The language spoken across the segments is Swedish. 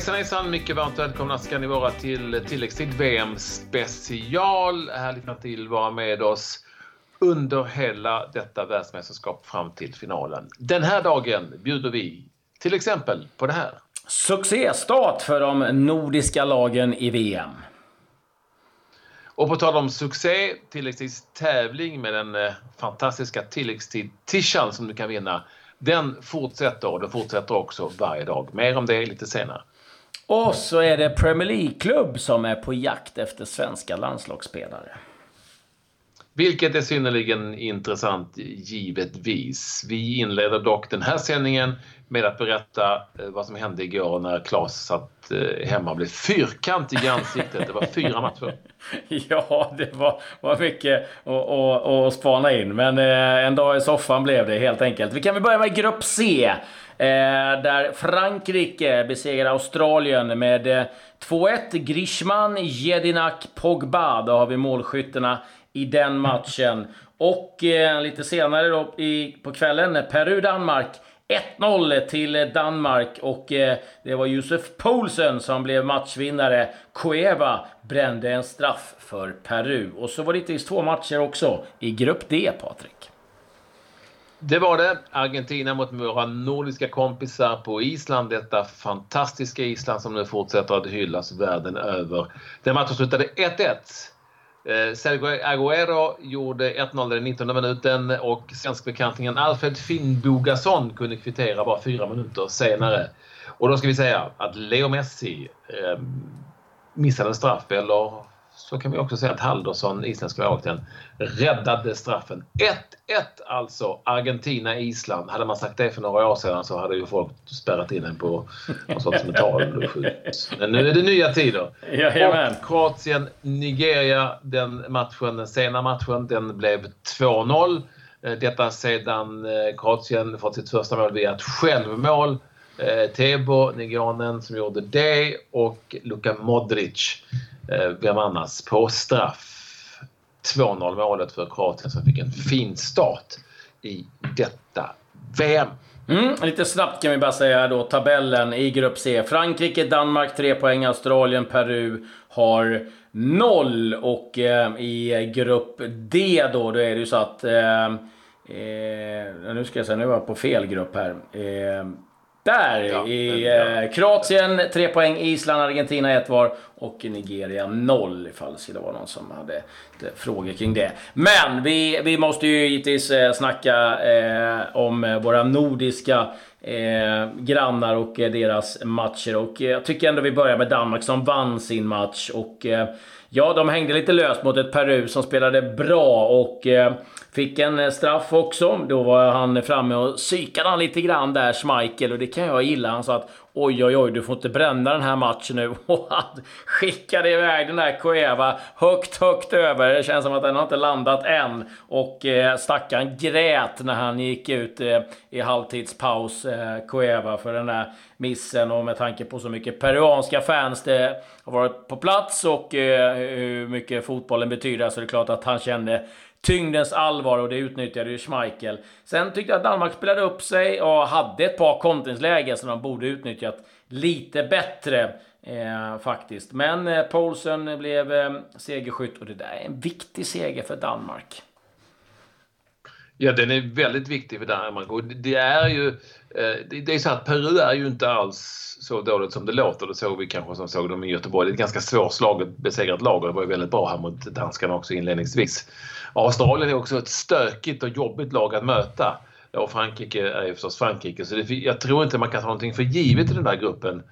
Hejsan hejsan! Mycket varmt välkomna ska ni vara till tilläggstid VM special. Härligt att ni vill vara med oss under hela detta världsmästerskap fram till finalen. Den här dagen bjuder vi till exempel på det här. Succéstart för de nordiska lagen i VM. Och på tal om succé, tilläggstidstävling med den eh, fantastiska tilläggstid-tishan som du kan vinna. Den fortsätter och den fortsätter också varje dag. Mer om det lite senare. Och så är det Premier League-klubb som är på jakt efter svenska landslagsspelare. Vilket är synnerligen intressant givetvis. Vi inleder dock den här sändningen med att berätta eh, vad som hände igår när Claes satt eh, hemma och blev fyrkantig i ansiktet. Det var fyra matcher. ja, det var, var mycket att, att, spana in. Men eh, en dag i soffan blev det helt enkelt. Vi kan väl börja med Grupp C. Eh, där Frankrike besegrar Australien med eh, 2-1. Grishman, Jedinak, Pogba. Då har vi målskyttarna i den matchen. Och eh, lite senare då i, på kvällen, Peru-Danmark. 1-0 till Danmark och eh, det var Josef Poulsen som blev matchvinnare. Cueva brände en straff för Peru. Och så var det två matcher också i Grupp D, Patrik. Det var det. Argentina mot våra nordiska kompisar på Island. Detta fantastiska Island som nu fortsätter att hyllas världen över. Den matchen slutade 1-1. Eh, Sergio Agüero gjorde 1-0 i den 19 minuten och svenskbekantingen Alfred Finnbogason kunde kvittera bara fyra minuter senare. Och då ska vi säga att Leo Messi eh, missade en straff, eller så kan vi också säga att Haldorsson, isländska målvakten, räddade straffen. 1-1 alltså, Argentina-Island. Hade man sagt det för några år sedan så hade ju folk spärrat in en på någon sorts metallskjut. Men nu är det nya tider. Jajamän. Och Kroatien-Nigeria, den matchen, den sena matchen, den blev 2-0. Eh, detta sedan eh, Kroatien fått sitt första mål via ett självmål. Eh, Tebo, nigerianen, som gjorde det och Luka Modric Eh, vem annars, på straff. 2-0 målet för Kroatien som fick en fin start i detta VM. Mm, lite snabbt kan vi bara säga då tabellen i Grupp C. Frankrike, Danmark 3 poäng, Australien, Peru har 0. Och eh, i Grupp D då, då är det ju så att... Eh, eh, nu ska jag säga, nu var jag på fel grupp här. Eh, Eh, där ja, i ja. Eh, Kroatien 3 poäng, Island, Argentina 1 var och Nigeria 0 ifall det skulle vara någon som hade frågor kring det. Men vi, vi måste ju givetvis eh, snacka eh, om våra nordiska eh, grannar och eh, deras matcher. Och jag tycker ändå vi börjar med Danmark som vann sin match. Och eh, ja, de hängde lite löst mot ett Peru som spelade bra och eh, Fick en eh, straff också. Då var han framme och psykade han lite grann där, Schmeichel. Och det kan jag gilla. Han sa att oj, oj, oj, du får inte bränna den här matchen nu. Och han skickade iväg den där Cueva högt, högt över. Det känns som att den har inte landat än. Och eh, stackaren grät när han gick ut eh, i halvtidspaus, eh, Cueva, för den där missen. Och med tanke på så mycket peruanska fans det har varit på plats och eh, hur mycket fotbollen betyder så är det klart att han kände tyngdens allvar och det utnyttjade ju Schmeichel. Sen tyckte jag att Danmark spelade upp sig och hade ett par kontringslägen som de borde utnyttjat lite bättre. Eh, faktiskt. Men eh, Poulsen blev eh, segerskytt och det där är en viktig seger för Danmark. Ja, den är väldigt viktig för Danmark och det är ju... Eh, det är så att Peru är ju inte alls så dåligt som det låter. Det såg vi kanske som såg dem i Göteborg. Det är ett ganska svårslaget besegrat lag och det var ju väldigt bra här mot danskarna också inledningsvis. Australien är också ett stökigt och jobbigt lag att möta. Och Frankrike är ju förstås Frankrike. Så det, jag tror inte man kan ta någonting för givet i den där gruppen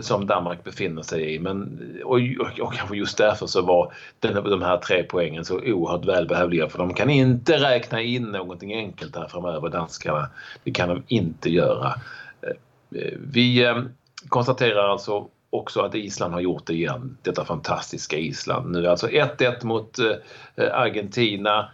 som Danmark befinner sig i. Men, och, och, och kanske just därför så var den, de här tre poängen så oerhört välbehövliga. För de kan inte räkna in någonting enkelt här framöver, danskarna. Det kan de inte göra. Eh, vi eh, konstaterar alltså också att Island har gjort det igen. Detta fantastiska Island. Nu alltså 1-1 mot eh, Argentina.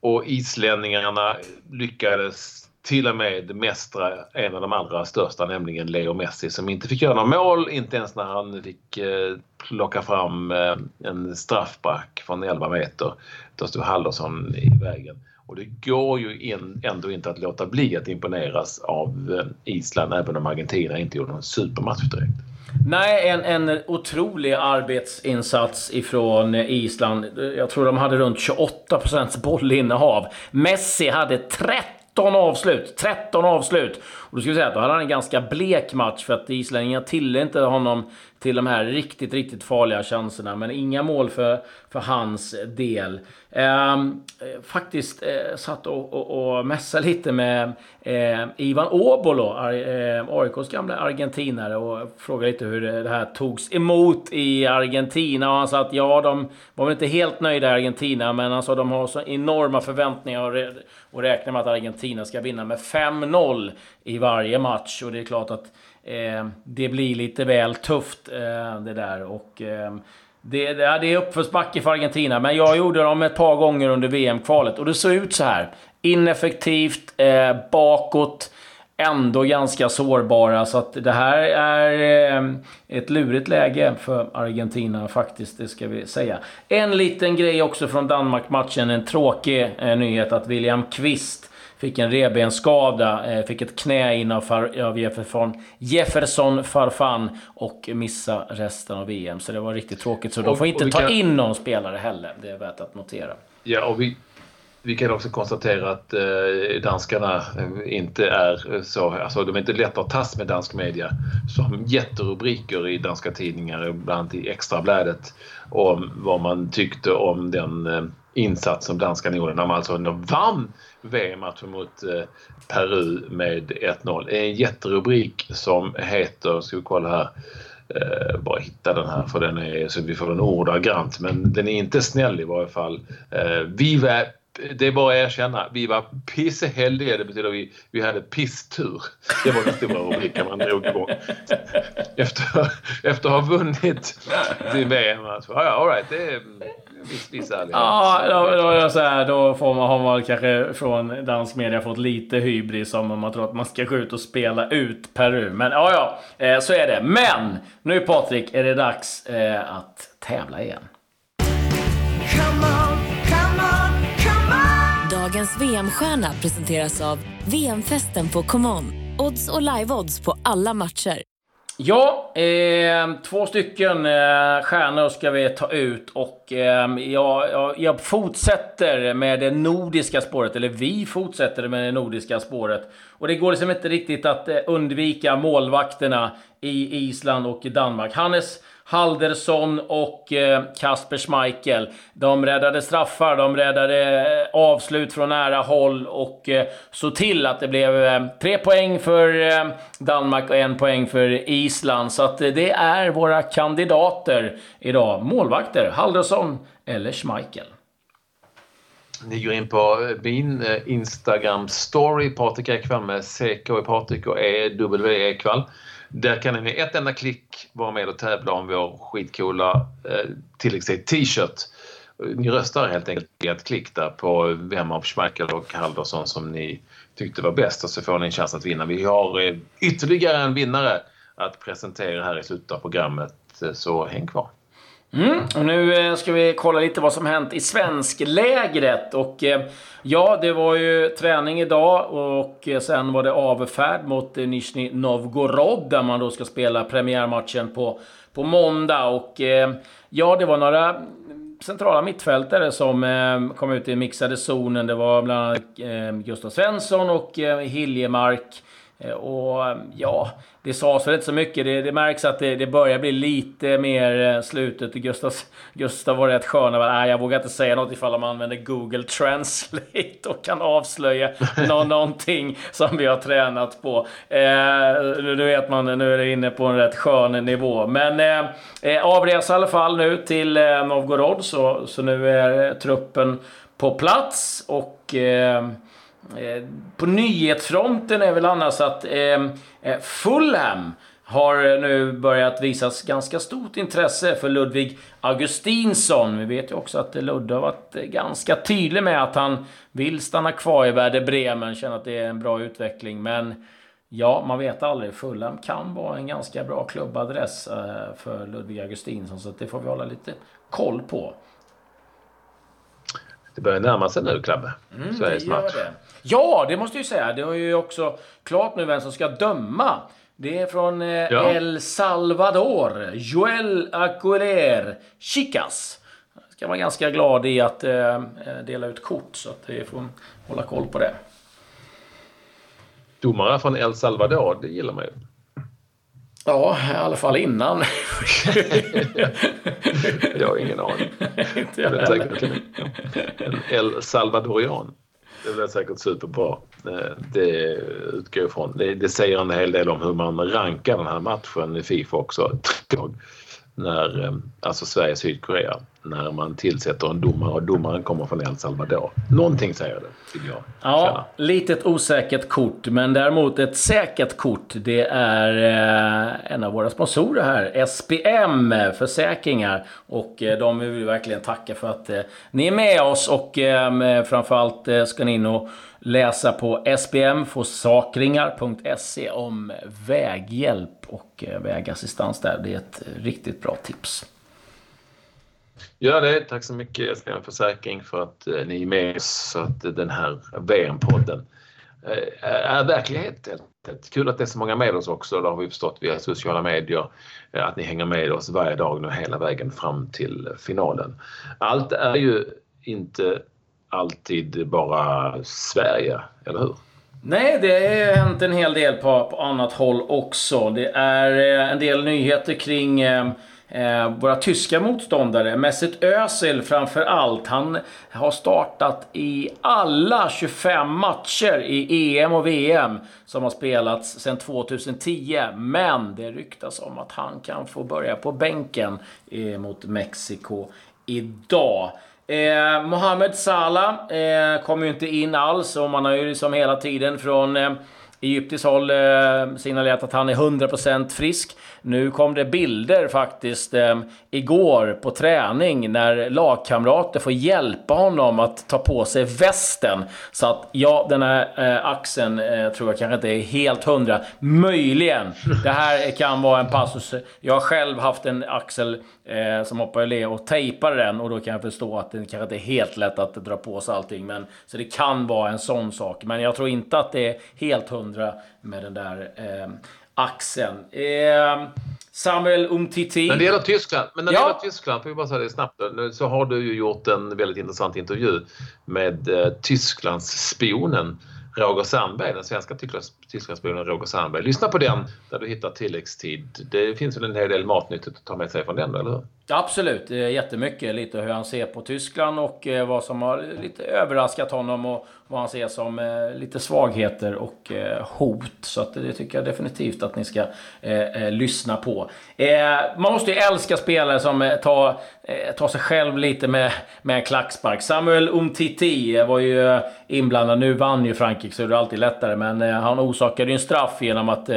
Och islänningarna lyckades till och med mästra en av de allra största, nämligen Leo Messi som inte fick göra några mål, inte ens när han fick eh, plocka fram eh, en straffback från 11 meter. Då stod Hallorsson i vägen. Och det går ju in, ändå inte att låta bli att imponeras av Island även om Argentina inte gjorde någon supermatch direkt. Nej, en, en otrolig arbetsinsats ifrån Island. Jag tror de hade runt 28% bollinnehav. Messi hade 13 avslut. 13 avslut! Och då ska vi säga att då hade han en ganska blek match för att islänningarna tillät inte honom till de här riktigt, riktigt farliga chanserna. Men inga mål för, för hans del. Eh, faktiskt eh, satt och, och, och mässade lite med eh, Ivan Obolo, eh, AIKs gamla argentinare och frågade lite hur det här togs emot i Argentina. Och han sa att ja, de var väl inte helt nöjda i Argentina, men han sa att de har så enorma förväntningar och, och räknar med att Argentina ska vinna med 5-0 i varje match. Och det är klart att eh, det blir lite väl tufft eh, det där. Och, eh, det, det, är uppförsbacke för Argentina, men jag gjorde dem ett par gånger under VM-kvalet och det såg ut så här. Ineffektivt, eh, bakåt, ändå ganska sårbara. Så att det här är eh, ett lurigt läge för Argentina faktiskt, det ska vi säga. En liten grej också från Danmark-matchen, en tråkig eh, nyhet att William Kvist Fick en revbensskada, eh, fick ett knä in av, av Jefferson, Jefferson Farfan och missa resten av VM. Så det var riktigt tråkigt. Så och, de får inte ta kan... in någon spelare heller. Det är värt att notera. Ja, och vi, vi kan också konstatera att eh, danskarna eh, inte är så, alltså de är inte lätta att tas med dansk media. Som jätterubriker i danska tidningar, bland annat i Extrabladet, om vad man tyckte om den eh, insats som danskarna gjorde när man alltså vann VM-matchen mot eh, Peru med 1-0. Det är en jätterubrik som heter, ska vi kolla här, eh, bara hitta den här för den är så vi får den ordagrant men den är inte snäll i varje fall. Eh, vi det är bara att erkänna. Vi var pisseheldiga. Det betyder att vi, vi hade pisstur. Det var den stora rubriken man drog igång. Efter, efter att ha vunnit sin VM. Alltså, ja, all right, det är viss, viss ärlighet. Ja, då, då, så här, då får man, har man kanske från dansk media fått lite hybris om man tror att man ska gå ut och spela ut Peru. Men ja, ja, eh, så är det. Men nu Patrik är det dags eh, att tävla igen. Dagens VM-stjärna presenteras av VM-festen på ComeOn. Odds och live-odds på alla matcher. Ja, eh, två stycken eh, stjärnor ska vi ta ut och eh, jag, jag, jag, fortsätter med det nordiska spåret, eller vi fortsätter med det nordiska spåret. Och det går liksom inte riktigt att eh, undvika målvakterna i Island och Danmark. Hannes Haldersson och eh, Kasper Schmeichel. De räddade straffar, de räddade eh, avslut från nära håll och eh, såg till att det blev tre poäng för Danmark och en poäng för Island. Så att det är våra kandidater idag. Målvakter, Haldersson eller Schmeichel. Ni går in på min Instagram-story, Patrik Ekwall med CK i Patrik och EW Ekwall. Där kan ni med ett enda klick vara med och tävla om vår skitcoola eh, tilläggstid t-shirt. Ni röstar helt enkelt i ett klick där på vem av Schmeichel och Haldorsson som ni tyckte var bäst och så får ni en chans att vinna. Vi har eh, ytterligare en vinnare att presentera här i slutet av programmet eh, så häng kvar. Mm, och nu eh, ska vi kolla lite vad som hänt i svensklägret. Och eh, ja, det var ju träning idag och eh, sen var det avfärd mot Nizjnij Novgorod där man då ska spela premiärmatchen på, på måndag. Och ja, det var några centrala mittfältare som kom ut i mixade zonen. Det var bland annat Gustav Svensson och Hiljemark. Och ja, det sades väl inte så mycket. Det, det märks att det, det, börjar bli lite mer eh, slutet. Gustav, Gustav var rätt skön. Nej, jag vågar inte säga något ifall man använder Google Translate och kan avslöja nå någonting som vi har tränat på. Eh, nu vet man, nu är det inne på en rätt skön nivå. Men eh, eh avresa i alla fall nu till eh, Novgorod. Så, så nu är truppen på plats. och... Eh, Eh, på nyhetsfronten är väl annars att eh, eh, Fulham har nu börjat visas ganska stort intresse för Ludvig Augustinsson. Vi vet ju också att Ludde har varit ganska tydlig med att han vill stanna kvar i Werder Bremen, känner att det är en bra utveckling. Men ja, man vet aldrig. Fulham kan vara en ganska bra klubbadress för Ludvig Augustinsson, så det får vi hålla lite koll på. Det börjar närma sig nu, Klabbe. Mm, Sveriges match. Det. Ja, det måste jag ju säga. Det är ju också klart nu vem som ska döma Det är från eh, ja. El Salvador. Joel Aguiler Chicas. Ska vara ganska glad i att eh, dela ut kort så att vi får hålla koll på det. Domare från El Salvador, det gillar man ju. Ja, i alla fall innan. jag har ingen aning. Inte jag säkert en El Salvadorian. Det blir säkert superbra. Eh, det utgår jag ifrån. Det, det säger en hel del om hur man rankar den här matchen i Fifa också när, eh, alltså Sverige-Sydkorea, när man tillsätter en domare och domaren kommer från El Salvador. Någonting säger det, till jag Ja, känna. litet osäkert kort, men däremot ett säkert kort. Det är eh, en av våra sponsorer här, SPM Försäkringar. Och eh, de vill vi verkligen tacka för att ni är med oss och framförallt ska ni in och läsa på spmforsakringar.se om väghjälp och eh, vägassistans där. Det är ett riktigt bra tips. Gör det. Tack så mycket SPM Försäkring för att eh, ni är med oss så att den här VM-podden eh, är verklighet. Kul att det är så många med oss också. Det har vi förstått via sociala medier. Eh, att ni hänger med oss varje dag nu hela vägen fram till finalen. Allt är ju inte alltid bara Sverige, eller hur? Nej, det har hänt en hel del på, på annat håll också. Det är en del nyheter kring eh, våra tyska motståndare. Mesut Özil framför allt. Han har startat i alla 25 matcher i EM och VM som har spelats sedan 2010. Men det ryktas om att han kan få börja på bänken eh, mot Mexiko idag. Eh, Mohamed Salah eh, kom ju inte in alls och man har ju liksom hela tiden från eh, Egyptiskt håll eh, signalerat att han är 100% frisk. Nu kom det bilder faktiskt eh, igår på träning när lagkamrater får hjälpa honom att ta på sig västen. Så att ja, den här eh, axeln eh, tror jag kanske inte är helt hundra. Möjligen. Det här kan vara en passus. Jag har själv haft en axel eh, som hoppade le och tejpade den och då kan jag förstå att det kanske inte är helt lätt att dra på sig allting. Men, så det kan vara en sån sak. Men jag tror inte att det är helt hundra med den där eh, axeln. Eh, Samuel Umtiti. När det gäller Tyskland, men när det ja. gäller Tyskland, får vi bara säga det snabbt, så har du ju gjort en väldigt intressant intervju med eh, Tysklands spionen Roger Sandberg, den svenska Tysklandsspionen Roger Sandberg. Lyssna på den där du hittar tilläggstid. Det finns väl en hel del matnyttigt att ta med sig från den, eller hur? Absolut, eh, jättemycket. Lite hur han ser på Tyskland och eh, vad som har lite överraskat honom och vad han ser som eh, lite svagheter och hot. Så att det tycker jag definitivt att ni ska eh, lyssna på. man måste ju älska spelare som tar, tar sig själv lite med, med en klackspark. Samuel Umtiti var ju inblandad. Nu vann ju Frankrike så det är alltid lättare. Men han orsakade ju en straff genom att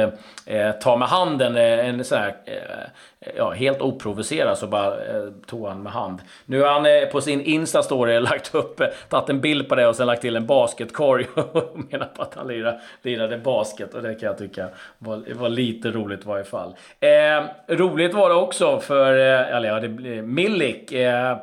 Eh, ta med handen eh, en sån här eh, ja, helt oprovocerat så bara eh, tog han med hand. Nu har han eh, på sin Insta-story lagt upp, eh, tagit en bild på det och sen lagt till en basketkorg och menar på att han lirade, lirade basket och det kan jag tycka var, var lite roligt i varje fall. Eh, roligt var det också för, eh, eller ja, det, Milik, eh,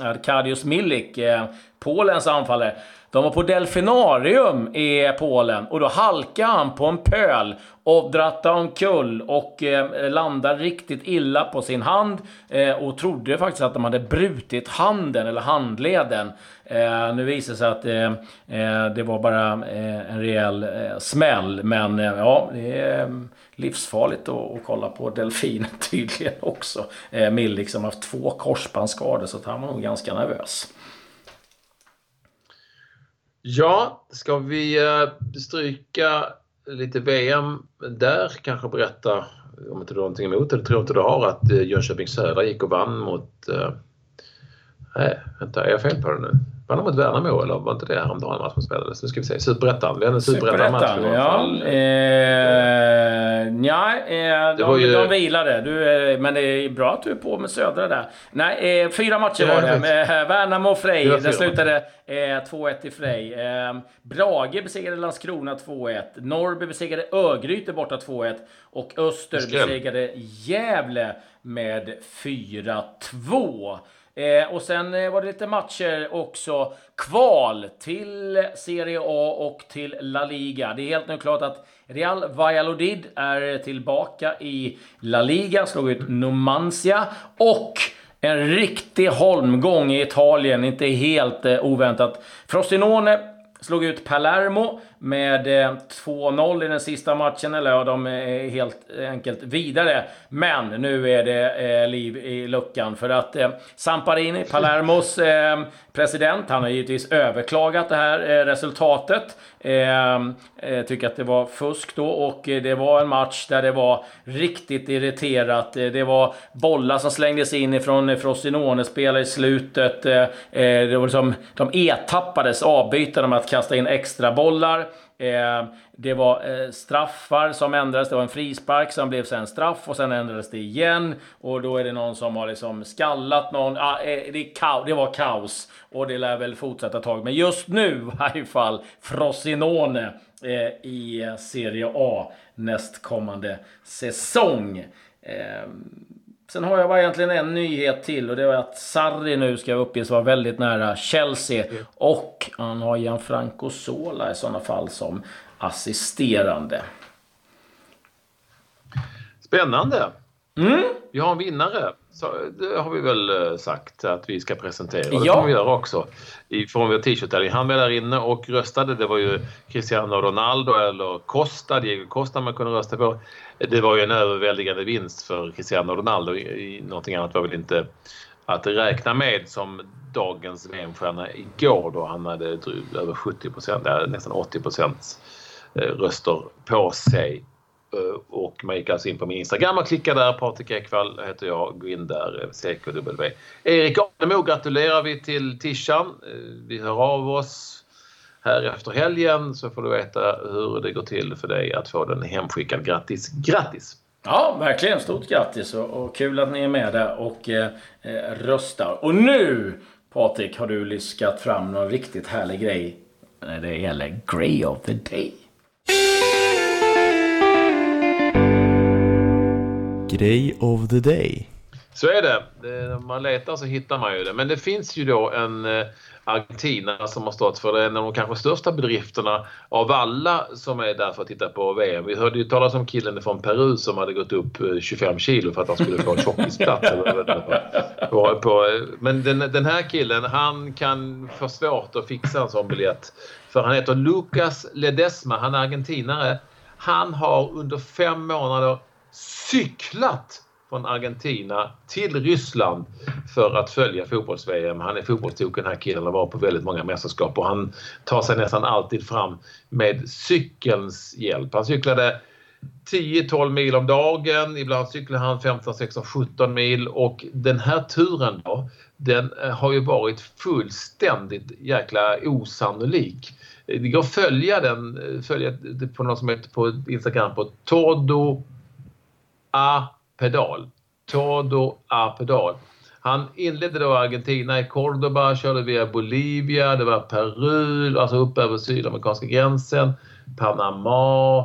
Arkadius Milik, eh, Polens anfallare. De var på Delfinarium i Polen och då halkade han på en pöl och drattade omkull och eh, landade riktigt illa på sin hand eh, och trodde faktiskt att de hade brutit handen eller handleden. Eh, nu visade det sig att eh, eh, det var bara eh, en rejäl eh, smäll, men eh, ja, det är livsfarligt att, att kolla på delfinen tydligen också. Eh, Mill liksom haft två korsbandsskador så att han var nog ganska nervös. Ja, ska vi eh, stryka lite VM där? Kanske berätta, om inte du har någonting emot det, tror inte du har, att eh, Jönköping Södra gick och vann mot... Eh, nej, vänta, är jag fel på det nu? Vann de mot Värnamo eller var inte det häromdagen matchen spelades? Nu ska vi se. Superettan. Vi hade en superettan-match i alla fall. Ja, eh, ja eh, de, ju... de vilade. Du, eh, men det är bra att du är på med Södra där. Nej, eh, fyra matcher var det. Med Värnamo och Frej. Det slutade eh, 2-1 till Frej. Eh, Brage besegrade Landskrona 2-1. Norrby besegrade Örgryte borta 2-1. Och Öster besegrade Gävle med 4-2. Eh, och sen eh, var det lite matcher också. Kval till Serie A och till La Liga. Det är helt nu klart att Real Valladolid är tillbaka i La Liga, slog ut Numancia och en riktig holmgång i Italien, inte helt eh, oväntat. Frosinone slog ut Palermo med eh, 2-0 i den sista matchen. Eller ja, de är helt enkelt vidare. Men nu är det eh, liv i luckan. För att Samparini, Palermos president, han har givetvis överklagat det här resultatet. Tycker att det var fusk då och det var en match där det var riktigt irriterat. Det var bollar som slängdes in ifrån Frosinone-spelare i slutet. det var liksom, de ertappades avbytarna med att kasta in extra bollar. Eh, det var eh, straffar som ändrades. Det var en frispark som blev sen straff och sen ändrades det igen. Och då är det någon som har liksom skallat någon. Ah, eh, det, det, var kaos och det lär väl fortsätta ett tag. Men just nu i varje fall Frosinone eh, i eh, Serie A nästkommande säsong. Ehm, Sen har jag bara egentligen en nyhet till och det är att Sarri nu ska uppges vara väldigt nära Chelsea. Och han har Gianfranco Sola i sådana fall som assisterande. Spännande! Mm. Vi har en vinnare. Så det har vi väl eh, sagt att vi ska presentera. Det ja. kommer vi göra också. I form av t-shirt. Han var där inne och röstade. Det var ju Cristiano Ronaldo eller Costa, Diego Costa man kunde rösta på. Det var ju en överväldigande vinst för Cristiano Ronaldo. Någonting annat var väl inte att räkna med som dagens VM-stjärna igår då han hade över 70 procent, nästan 80 procent eh, röster på sig. Eh, och man gick alltså in på min Instagram och klickade där. Patrik Ekwall heter jag. Gå in där, CKW. Erik Arnemo gratulerar vi till Tishan. Eh, vi hör av oss här efter helgen så får du veta hur det går till för dig att få den hemskickad. Grattis, grattis! Ja, verkligen. Stort grattis och, och kul att ni är med där och eh, eh röstar. Och nu Patrik har du liskat fram någon riktigt härlig grej när det gäller Grey of the Day. Grey of the Day. Så är det. det. man letar så hittar man ju det. Men det finns ju då en eh, Argentina som har stått för en av de kanske största bedrifterna av alla som är där för att titta på VM. Vi hörde ju talas om killen från Peru som hade gått upp eh, 25 kilo för att han skulle få en tjockisplats. på, på, men den, den, här killen han kan få svårt att fixa en sån biljett. För han heter Lucas Ledesma, han är argentinare. Han har under fem månader cyklat från Argentina till Ryssland för att följa fotbolls-VM. Han är fotbollstoken den här killen och var på väldigt många mästerskap och han tar sig nästan alltid fram med cykelns hjälp. Han cyklade 10-12 mil om dagen, ibland cyklade han 15, 16, 17 mil och den här turen då den eh, har ju varit fullständigt jäkla osannolik. Det går att följa den eh, följa på något som heter på Instagram på Todo A pedal. Todo a pedal. Han inledde då Argentina i Cordoba, körde via Bolivia, det var Peru, alltså upp över sydamerikanska gränsen, Panama,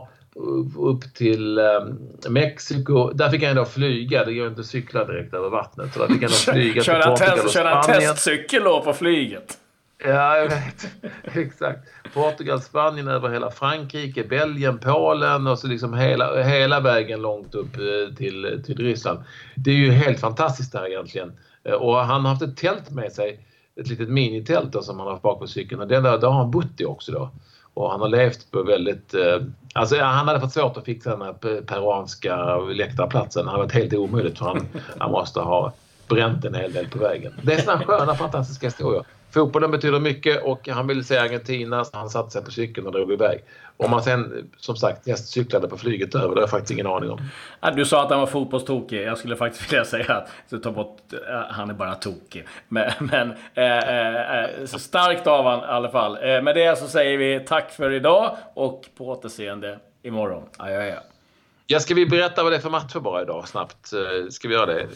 upp till um, Mexiko. Där fick han då flyga. Det går inte att cykla direkt över vattnet. Så där fick han då flyga till Portugal och Spanien. Köra en testcykel då på flyget? Ja, jag vet. Exakt. Portugal, Spanien, över hela Frankrike, Belgien, Polen och så liksom hela, hela vägen långt upp eh, till, till Ryssland. Det är ju helt fantastiskt där egentligen. Eh, och han har haft ett tält med sig, ett litet minitält då, som han har haft bak på cykeln och det där, där har han bott i också då. Och han har levt på väldigt... Eh, alltså han hade fått svårt att fixa den här peruanska läktarplatsen. Det hade varit helt omöjligt för han, han måste ha bränt en hel del på vägen. Det är sådana sköna fantastiska historier. Fotbollen betyder mycket och han ville se Argentina så han satte sig på cykeln och drog iväg. Om han sen som sagt cyklade på flyget över, det har jag faktiskt ingen aning om. Du sa att han var fotbollstokig. Jag skulle faktiskt vilja säga att du tar bort, eh, han är bara tokig. Men, men eh, äh, starkt av han i alla fall. med det så säger vi tack för idag och på återseende imorgon. Ajajaja. Ja, ska vi berätta vad det är för matcher bara idag snabbt? Eh, ska vi göra det?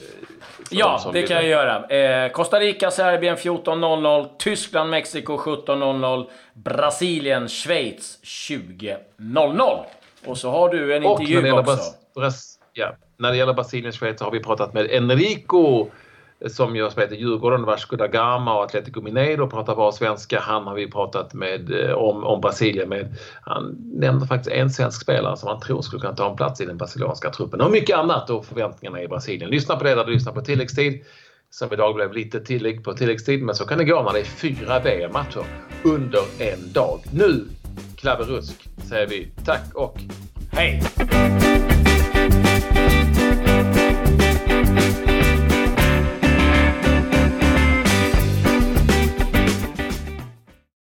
ja, det kan jag göra. Eh, Costa Rica, Serbien 14.00. Tyskland, Mexiko 17.00. Brasilien, Schweiz 20.00. Och så har du en intervju också. Bras ja. När det gäller Brasilien, Schweiz så har vi pratat med Enrico som ju har spelat i Djurgården, Vasco da Gama och Atletico Mineiro pratar bra svenska. Han har vi pratat med eh, om, om Brasilien med. Han nämnde faktiskt en svensk spelare som han tror skulle kunna ta en plats i den brasilianska truppen och mycket annat och förväntningarna i Brasilien. Lyssna på det där du lyssnar på tilläggstid som idag blev lite tillägg på tilläggstid. Men så kan det gå när det är fyra VM-matcher under en dag. Nu, Klabbe Rusk, säger vi tack och hej!